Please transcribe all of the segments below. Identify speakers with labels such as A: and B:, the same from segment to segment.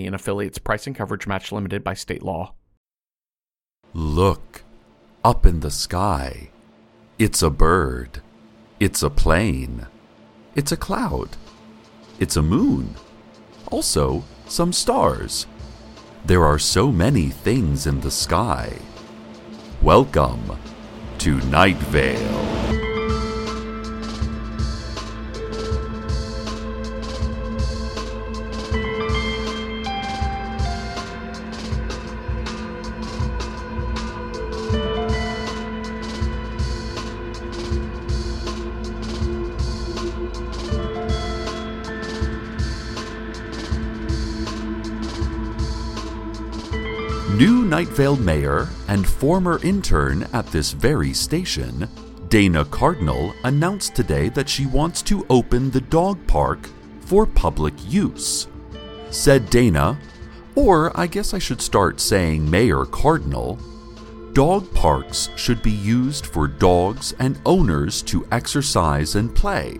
A: and affiliates price and coverage match limited by state law.
B: Look, up in the sky. It's a bird. It's a plane. It's a cloud. It's a moon. Also, some stars. There are so many things in the sky. Welcome to Night Vale. New Night Vale mayor and former intern at this very station, Dana Cardinal announced today that she wants to open the dog park for public use. Said Dana, or I guess I should start saying Mayor Cardinal, dog parks should be used for dogs and owners to exercise and play.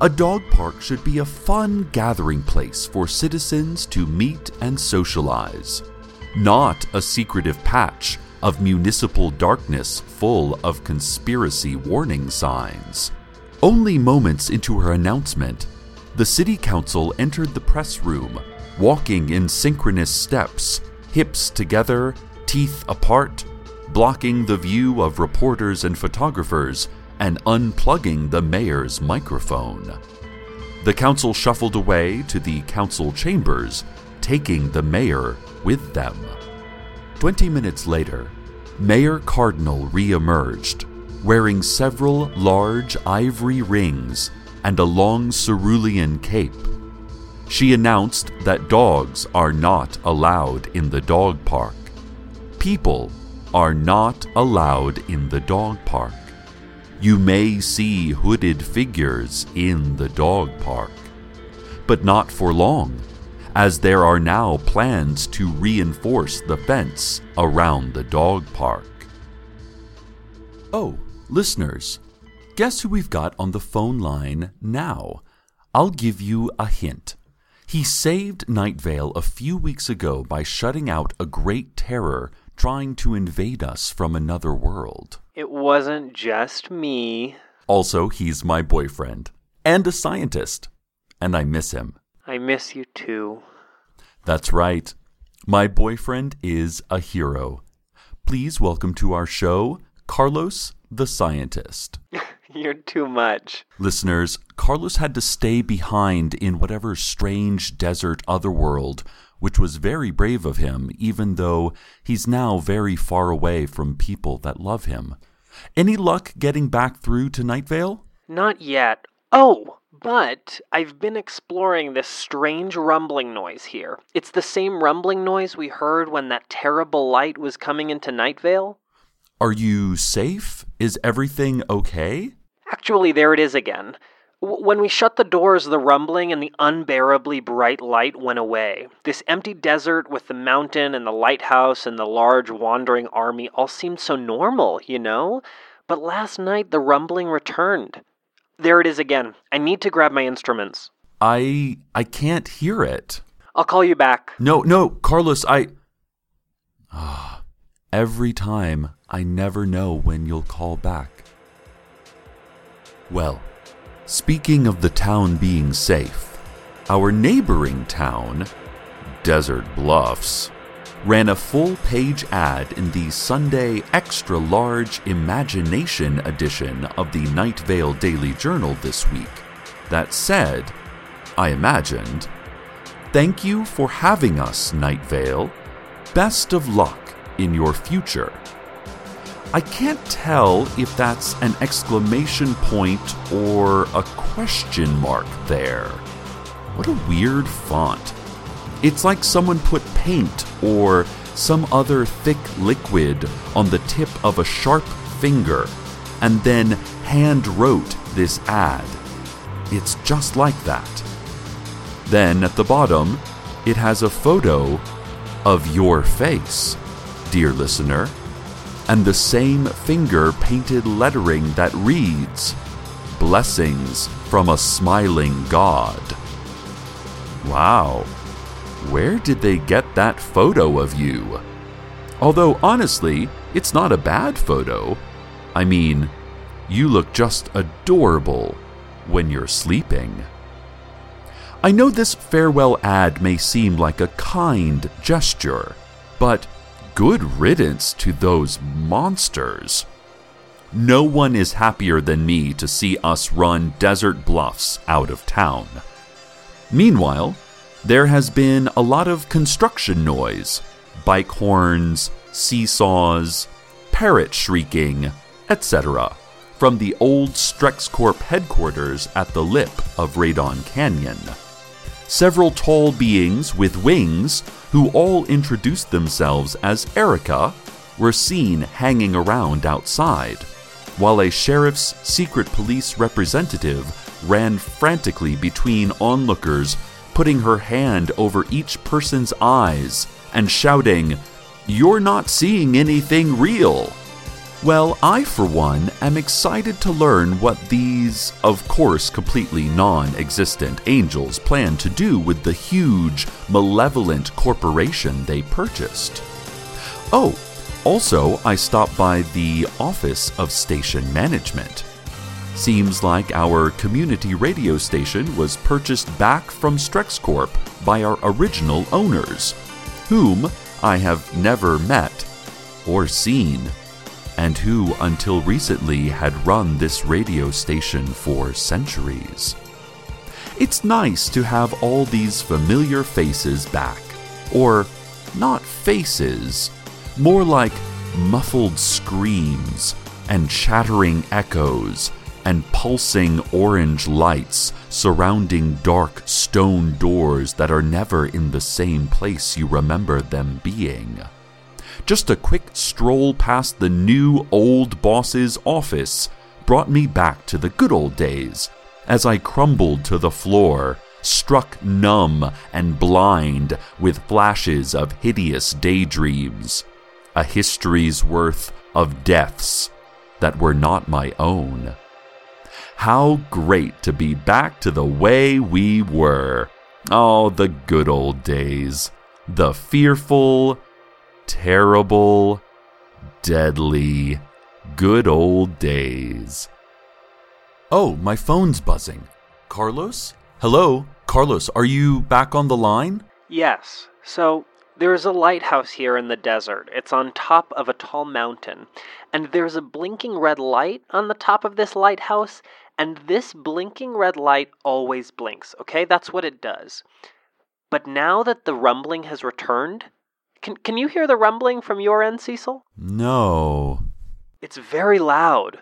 B: A dog park should be a fun gathering place for citizens to meet and socialize not a secretive patch of municipal darkness full of conspiracy warning signs. Only moments into her announcement, the city council entered the press room, walking in synchronous steps, hips together, teeth apart, blocking the view of reporters and photographers and unplugging the mayor's microphone. The council shuffled away to the council chambers, taking the mayor with them. Twenty minutes later, Mayor Cardinal re emerged, wearing several large ivory rings and a long cerulean cape. She announced that dogs are not allowed in the dog park. People are not allowed in the dog park. You may see hooded figures in the dog park, but not for long as there are now plans to reinforce the fence around the dog park. Oh, listeners, guess who we've got on the phone line now? I'll give you a hint. He saved Night Vale a few weeks ago by shutting out a great terror trying to invade us from another world.
C: It wasn't just me.
B: Also, he's my boyfriend and a scientist, and I miss him.
C: I miss you too.
B: That's right. My boyfriend is a hero. Please welcome to our show, Carlos the Scientist.
C: You're too much.
B: Listeners, Carlos had to stay behind in whatever strange desert otherworld, which was very brave of him, even though he's now very far away from people that love him. Any luck getting back through to Night Vale?
C: Not yet. Oh, but I've been exploring this strange rumbling noise here. It's the same rumbling noise we heard when that terrible light was coming into Nightvale.
B: Are you safe? Is everything okay?
C: Actually, there it is again. W- when we shut the doors, the rumbling and the unbearably bright light went away. This empty desert with the mountain and the lighthouse and the large wandering army all seemed so normal, you know? But last night the rumbling returned. There it is again. I need to grab my instruments.
B: I I can't hear it.
C: I'll call you back.
B: No, no, Carlos, I Ah, every time I never know when you'll call back. Well, speaking of the town being safe, our neighboring town, Desert Bluffs, ran a full page ad in the Sunday extra large imagination edition of the Night Vale Daily Journal this week that said, I imagined, Thank you for having us, Night Vale. Best of luck in your future. I can't tell if that's an exclamation point or a question mark there. What a weird font. It's like someone put paint or some other thick liquid on the tip of a sharp finger and then hand wrote this ad. It's just like that. Then at the bottom, it has a photo of your face, dear listener, and the same finger painted lettering that reads, Blessings from a smiling God. Wow, where did they get that photo of you? Although, honestly, it's not a bad photo. I mean, you look just adorable when you're sleeping. I know this farewell ad may seem like a kind gesture, but good riddance to those monsters. No one is happier than me to see us run Desert Bluffs out of town. Meanwhile, there has been a lot of construction noise bike horns, seesaws, parrot shrieking, etc., from the old StrexCorp headquarters at the lip of Radon Canyon. Several tall beings with wings, who all introduced themselves as Erica, were seen hanging around outside, while a sheriff's secret police representative ran frantically between onlookers putting her hand over each person's eyes and shouting, You're not seeing anything real. Well, I, for one, am excited to learn what these, of course, completely non existent angels plan to do with the huge, malevolent corporation they purchased. Oh, also, I stopped by the Office of Station Management. Seems like our community radio station was purchased back from StrexCorp by our original owners, whom I have never met or seen, and who until recently had run this radio station for centuries. It's nice to have all these familiar faces back, or not faces, more like muffled screams and chattering echoes and pulsing orange lights surrounding dark stone doors that are never in the same place you remember them being. Just a quick stroll past the new old boss's office brought me back to the good old days as I crumbled to the floor, struck numb and blind with flashes of hideous daydreams, a history's worth of deaths that were not my own. How great to be back to the way we were. Oh, the good old days. The fearful, terrible, deadly, good old days. Oh, my phone's buzzing. Carlos? Hello? Carlos, are you back on the line?
C: Yes. So, There's a lighthouse here in the desert. It's on top of a tall mountain. And there's a blinking red light on the top of this lighthouse. And this blinking red light always blinks, okay? That's what it does. But now that the rumbling has returned, can, can you hear the rumbling from your end, Cecil?
B: No.
C: It's very loud.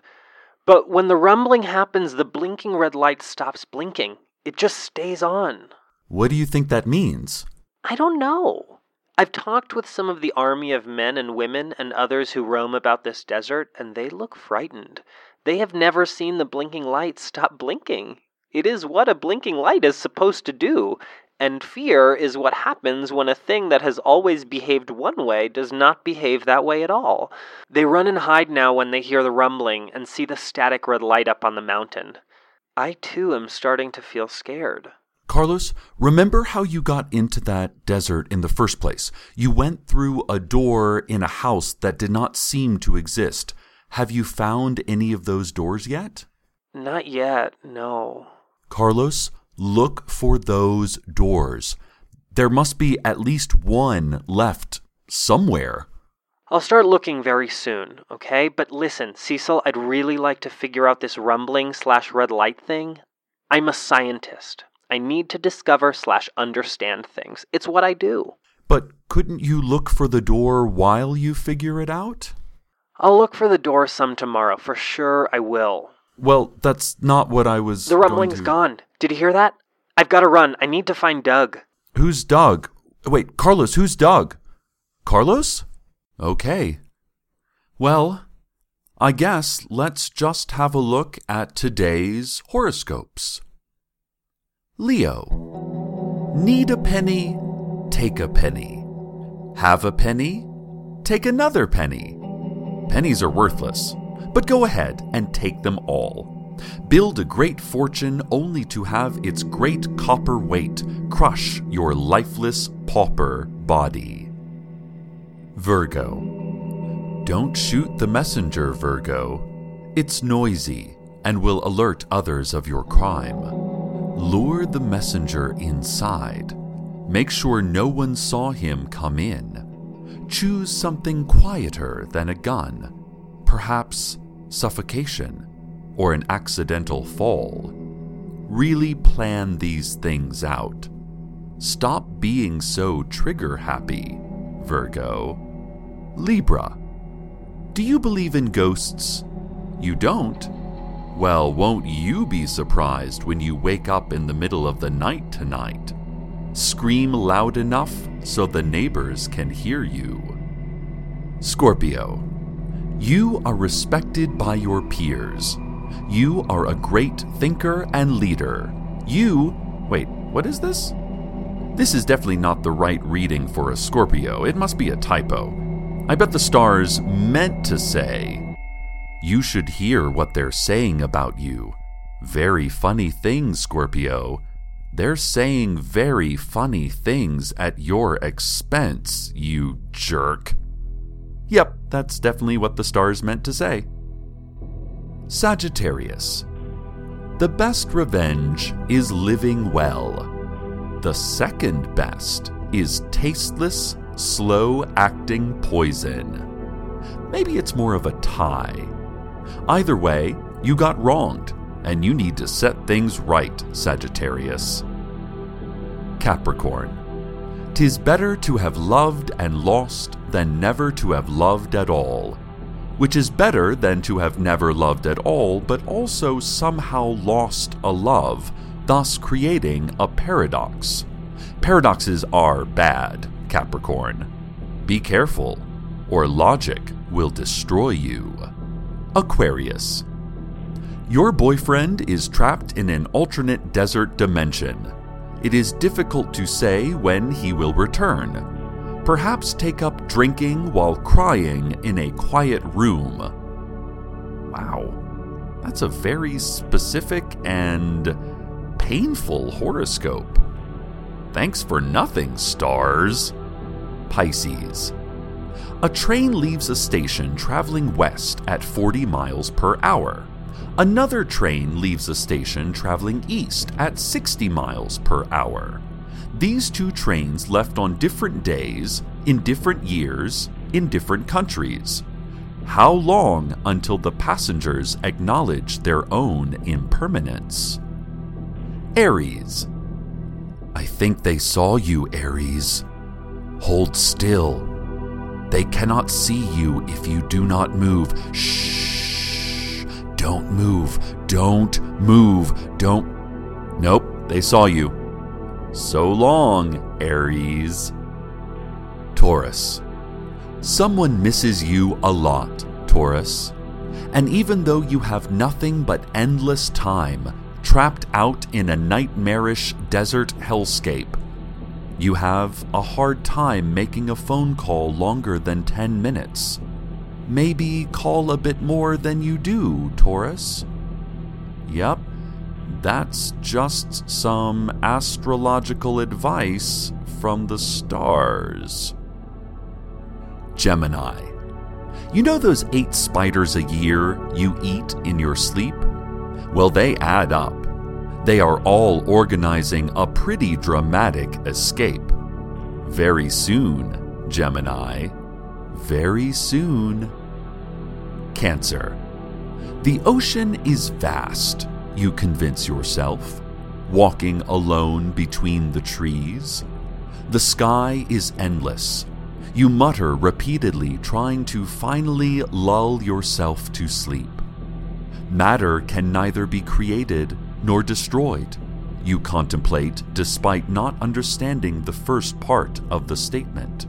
C: But when the rumbling happens, the blinking red light stops blinking. It just stays on.
B: What do you think that means?
C: I don't know. I've talked with some of the army of men and women and others who roam about this desert, and they look frightened. They have never seen the blinking light stop blinking. It is what a blinking light is supposed to do, and fear is what happens when a thing that has always behaved one way does not behave that way at all. They run and hide now when they hear the rumbling and see the static red light up on the mountain. I too am starting to feel scared.
B: Carlos, remember how you got into that desert in the first place? You went through a door in a house that did not seem to exist. Have you found any of those doors yet?
C: Not yet, no.
B: Carlos, look for those doors. There must be at least one left somewhere.
C: I'll start looking very soon, okay? But listen, Cecil, I'd really like to figure out this rumbling slash red light thing. I'm a scientist. I need to discover slash understand things. It's what I do.
B: But couldn't you look for the door while you figure it out?
C: I'll look for the door some tomorrow. For sure I will.
B: Well, that's not what I was.
C: The rumbling's
B: to...
C: gone. Did you hear that? I've got to run. I need to find Doug.
B: Who's Doug? Wait, Carlos, who's Doug? Carlos? Okay. Well, I guess let's just have a look at today's horoscopes. Leo. Need a penny? Take a penny. Have a penny? Take another penny. Pennies are worthless, but go ahead and take them all. Build a great fortune only to have its great copper weight crush your lifeless pauper body. Virgo. Don't shoot the messenger, Virgo. It's noisy and will alert others of your crime. Lure the messenger inside. Make sure no one saw him come in. Choose something quieter than a gun, perhaps suffocation or an accidental fall. Really plan these things out. Stop being so trigger happy, Virgo. Libra. Do you believe in ghosts? You don't? Well, won't you be surprised when you wake up in the middle of the night tonight? Scream loud enough so the neighbors can hear you. Scorpio, you are respected by your peers. You are a great thinker and leader. You. Wait, what is this? This is definitely not the right reading for a Scorpio. It must be a typo. I bet the stars meant to say you should hear what they're saying about you. Very funny things, Scorpio. They're saying very funny things at your expense, you jerk. Yep, that's definitely what the stars meant to say. Sagittarius. The best revenge is living well. The second best is tasteless, slow acting poison. Maybe it's more of a tie. Either way, you got wronged, and you need to set things right, Sagittarius. Capricorn. Tis better to have loved and lost than never to have loved at all, which is better than to have never loved at all, but also somehow lost a love, thus creating a paradox. Paradoxes are bad, Capricorn. Be careful, or logic will destroy you. Aquarius. Your boyfriend is trapped in an alternate desert dimension. It is difficult to say when he will return. Perhaps take up drinking while crying in a quiet room. Wow, that's a very specific and painful horoscope. Thanks for nothing, stars. Pisces. A train leaves a station traveling west at 40 miles per hour. Another train leaves a station traveling east at 60 miles per hour. These two trains left on different days in different years, in different countries. How long until the passengers acknowledge their own impermanence? Aries. I think they saw you, Aries. Hold still. They cannot see you if you do not move. Shh. Don't move. Don't move. Don't. Nope, they saw you. So long, Aries. Taurus. Someone misses you a lot, Taurus. And even though you have nothing but endless time, trapped out in a nightmarish desert hellscape, you have a hard time making a phone call longer than 10 minutes. Maybe call a bit more than you do, Taurus. Yep, that's just some astrological advice from the stars. Gemini. You know those eight spiders a year you eat in your sleep? Well, they add up. They are all organizing a pretty dramatic escape. Very soon, Gemini. Very soon. Cancer. The ocean is vast, you convince yourself, walking alone between the trees. The sky is endless, you mutter repeatedly, trying to finally lull yourself to sleep. Matter can neither be created nor destroyed, you contemplate despite not understanding the first part of the statement.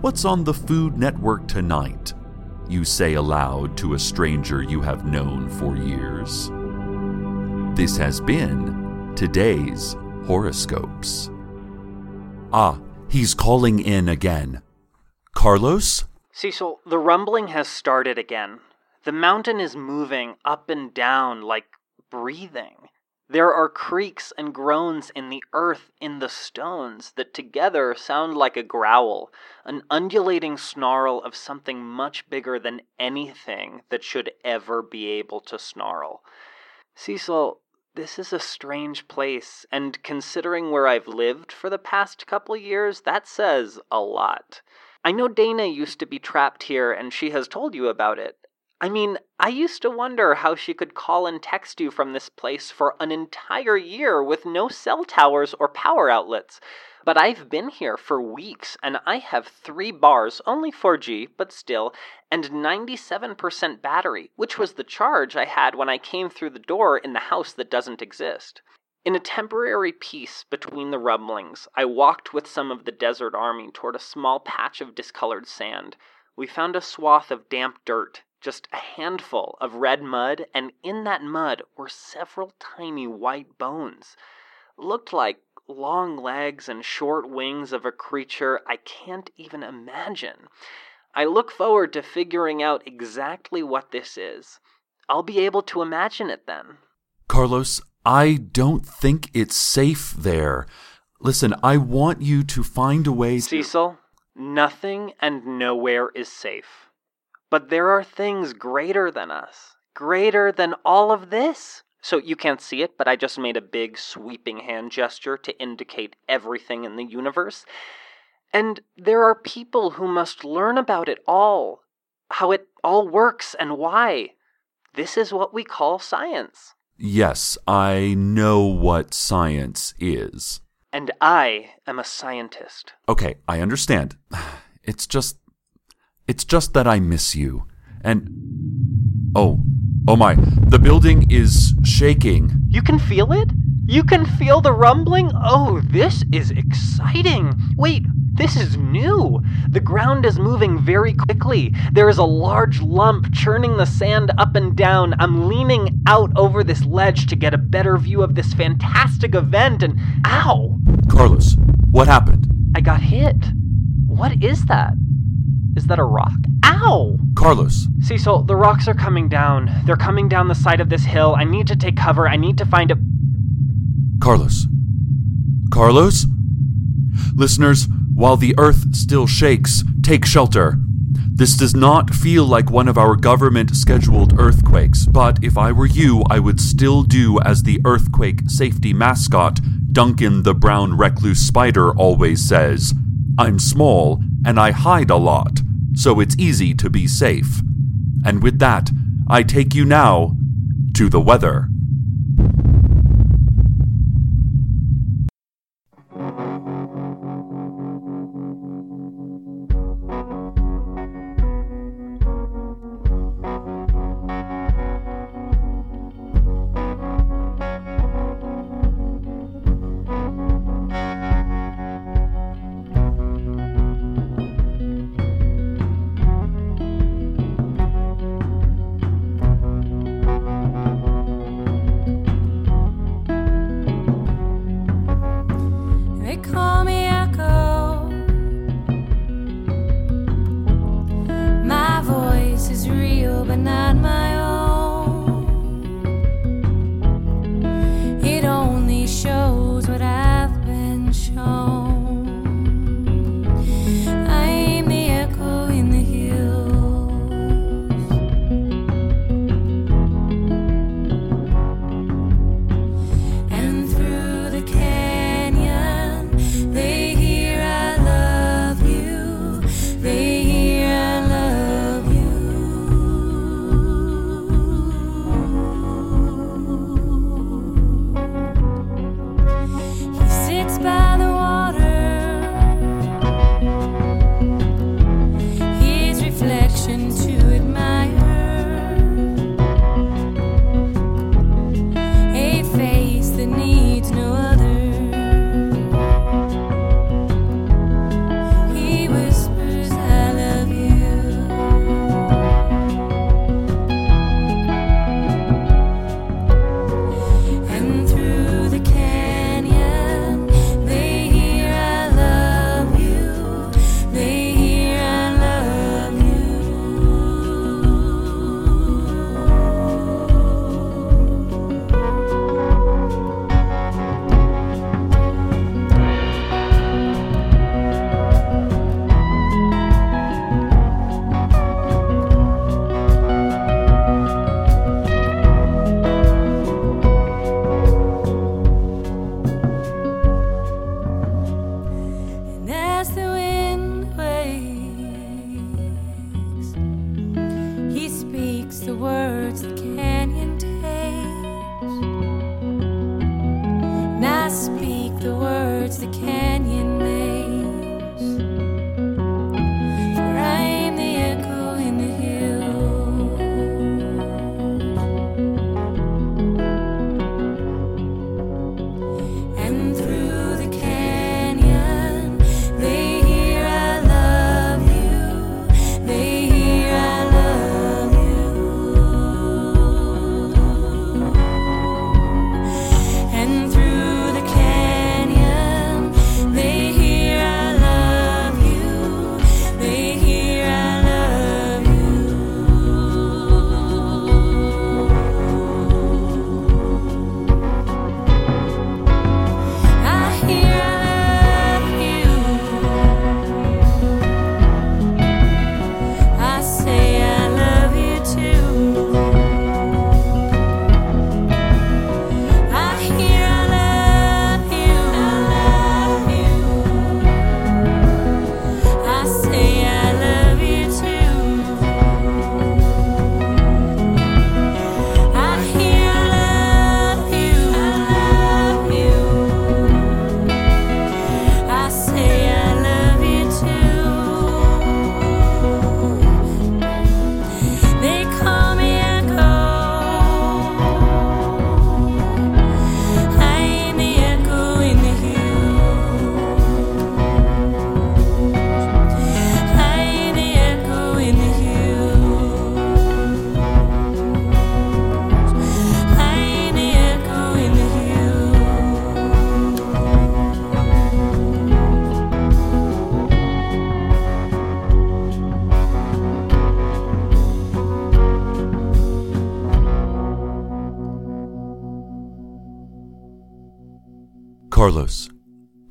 B: What's on the Food Network tonight? You say aloud to a stranger you have known for years. This has been today's horoscopes. Ah, He's calling in again. Carlos?
C: Cecil, the rumbling has started again. The mountain is moving up and down like breathing. There are creaks and groans in the earth, in the stones, that together sound like a growl, an undulating snarl of something much bigger than anything that should ever be able to snarl. Cecil, this is a strange place, and considering where I've lived for the past couple years, that says a lot. I know Dana used to be trapped here, and she has told you about it. I mean, I used to wonder how she could call and text you from this place for an entire year with no cell towers or power outlets. But I've been here for weeks and I have three bars, only 4G, but still, and 97% battery, which was the charge I had when I came through the door in the house that doesn't exist. In a temporary peace between the rumblings, I walked with some of the desert army toward a small patch of discolored sand. We found a swath of damp dirt, just a handful of red mud, and in that mud were several tiny white bones. Looked like long legs and short wings of a creature I can't even imagine. I look forward to figuring out exactly what this is. I'll be able to imagine it then.
B: Carlos, I don't think it's safe there. Listen, I want you to find a way. To...
C: Cecil, nothing and nowhere is safe. But there are things greater than us, greater than all of this. So you can't see it, but I just made a big sweeping hand gesture to indicate everything in the universe. And there are people who must learn about it all, how it all works and why. This is what we call science.
B: Yes, I know what science is.
C: And I am a scientist.
B: Okay, I understand. It's just. It's just that I miss you. And. Oh, Oh my, the building is shaking.
C: You can feel it? You can feel the rumbling? Oh, this is exciting. Wait, this is new. The ground is moving very quickly. There is a large lump churning the sand up and down. I'm leaning out over this ledge to get a better view of this fantastic event and. Ow!
B: Carlos, what happened?
C: I got hit. What is that? Is that a rock? Ow!
B: Carlos.
C: Cecil, the rocks are coming down. They're coming down the side of this hill. I need to take cover. I need to find a.
B: Carlos. Carlos? Listeners, while the earth still shakes, take shelter. This does not feel like one of our government scheduled earthquakes, but if I were you, I would still do as the earthquake safety mascot, Duncan the brown recluse spider, always says
D: I'm small and I hide a lot, so it's easy to be safe. And with that, I take you now to the weather.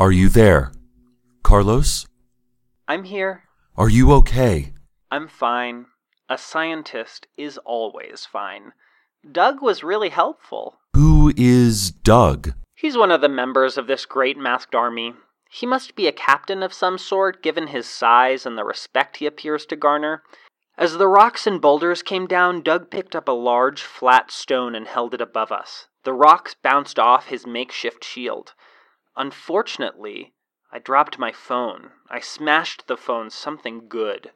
D: Are you there? Carlos,
C: I'm here.
D: are you okay?
C: I'm fine. A scientist is always fine. Doug was really helpful.
D: Who is Doug?
C: He's one of the members of this great masked army. He must be a captain of some sort, given his size and the respect he appears to garner. As the rocks and boulders came down, Doug picked up a large, flat stone and held it above us. The rocks bounced off his makeshift shield. Unfortunately, I dropped my phone. I smashed the phone something good.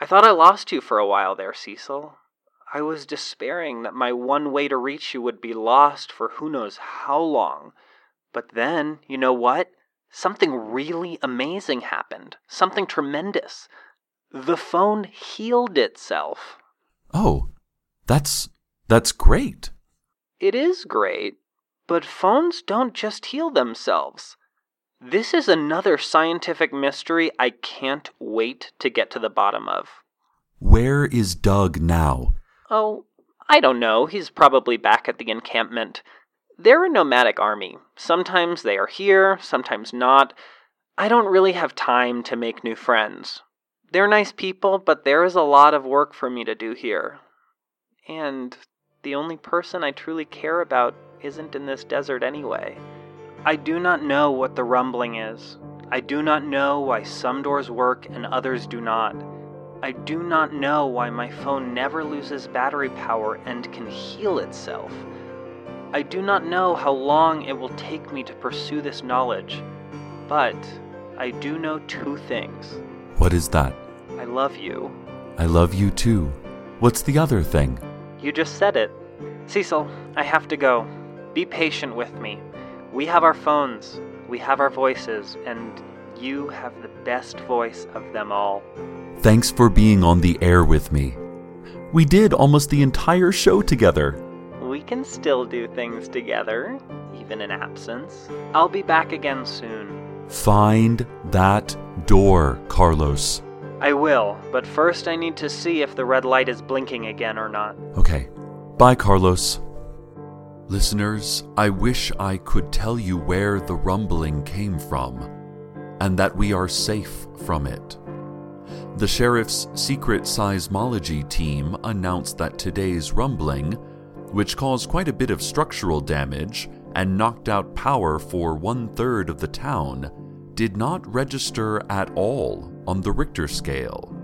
C: I thought I lost you for a while there, Cecil. I was despairing that my one way to reach you would be lost for who knows how long. But then, you know what? Something really amazing happened. Something tremendous. The phone healed itself.
B: Oh, that's that's great.
C: It is great, but phones don't just heal themselves. This is another scientific mystery I can't wait to get to the bottom of.
B: Where is Doug now?
C: Oh, I don't know. He's probably back at the encampment. They're a nomadic army. Sometimes they are here, sometimes not. I don't really have time to make new friends. They're nice people, but there is a lot of work for me to do here. And the only person I truly care about isn't in this desert anyway. I do not know what the rumbling is. I do not know why some doors work and others do not. I do not know why my phone never loses battery power and can heal itself. I do not know how long it will take me to pursue this knowledge, but I do know two things.
B: What is that?
C: I love you.
B: I love you too. What's the other thing?
C: You just said it. Cecil, I have to go. Be patient with me. We have our phones, we have our voices, and you have the best voice of them all.
B: Thanks for being on the air with me. We did almost the entire show together.
C: We can still do things together, even in absence. I'll be back again soon.
B: Find that door, Carlos.
C: I will, but first I need to see if the red light is blinking again or not.
B: Okay. Bye, Carlos. Listeners, I wish I could tell you where the rumbling came from and that we are safe from it. The sheriff's secret seismology team announced that today's rumbling, which caused quite a bit of structural damage and knocked out power for one third of the town, did not register at all on the Richter scale,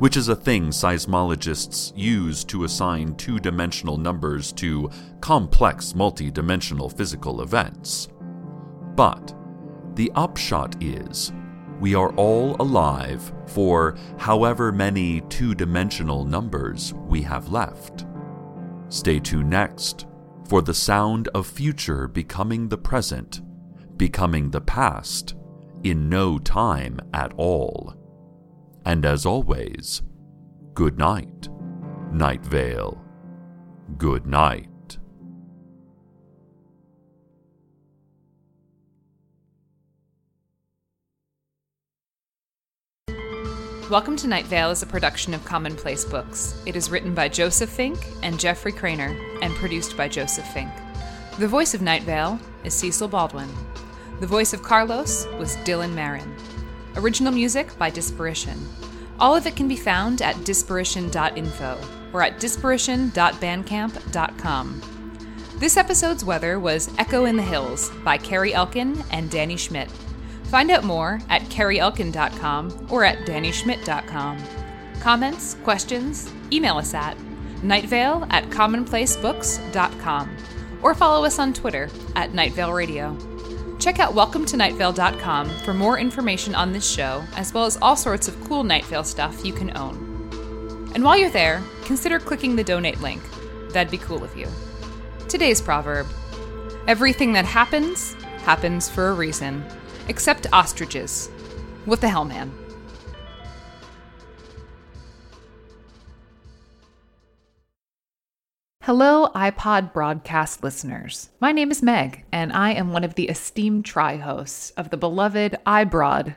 B: which is a thing seismologists use to assign two dimensional numbers to complex multi-dimensional physical events. But the upshot is we are all alive for however many two dimensional numbers we have left. Stay tuned next for the sound of future becoming the present, becoming the past, in no time at all. And as always, good night, Night Vale. Good night.
E: Welcome to Night Vale is a production of Commonplace Books. It is written by Joseph Fink and Jeffrey Cranor and produced by Joseph Fink. The voice of Night Vale is Cecil Baldwin. The voice of Carlos was Dylan Marron. Original music by Disparition. All of it can be found at disparition.info or at disparition.bandcamp.com. This episode's weather was Echo in the Hills by Carrie Elkin and Danny Schmidt. Find out more at carrieelkin.com or at dannyschmidt.com. Comments, questions, email us at nightvale at commonplacebooks.com or follow us on Twitter at Nightvale Radio. Check out welcometonightVale.com for more information on this show, as well as all sorts of cool Night Vale stuff you can own. And while you're there, consider clicking the donate link. That'd be cool of you. Today's proverb Everything that happens, happens for a reason. Except ostriches. What the hell, man? Hello, iPod broadcast listeners. My name is Meg, and I am one of the esteemed tri hosts of the beloved iBroad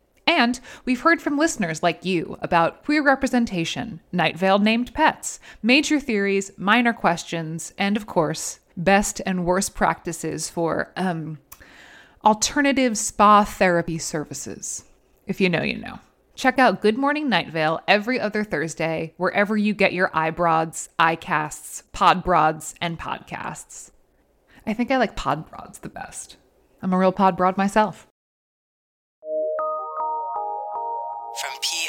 E: And we've heard from listeners like you about queer representation, Night Vale named pets, major theories, minor questions, and of course, best and worst practices for um, alternative spa therapy services. If you know, you know. Check out Good Morning Night Vale every other Thursday, wherever you get your eyebroads, iCasts, podbroads, and podcasts. I think I like podbroads the best. I'm a real podbroad myself.
F: From PRX.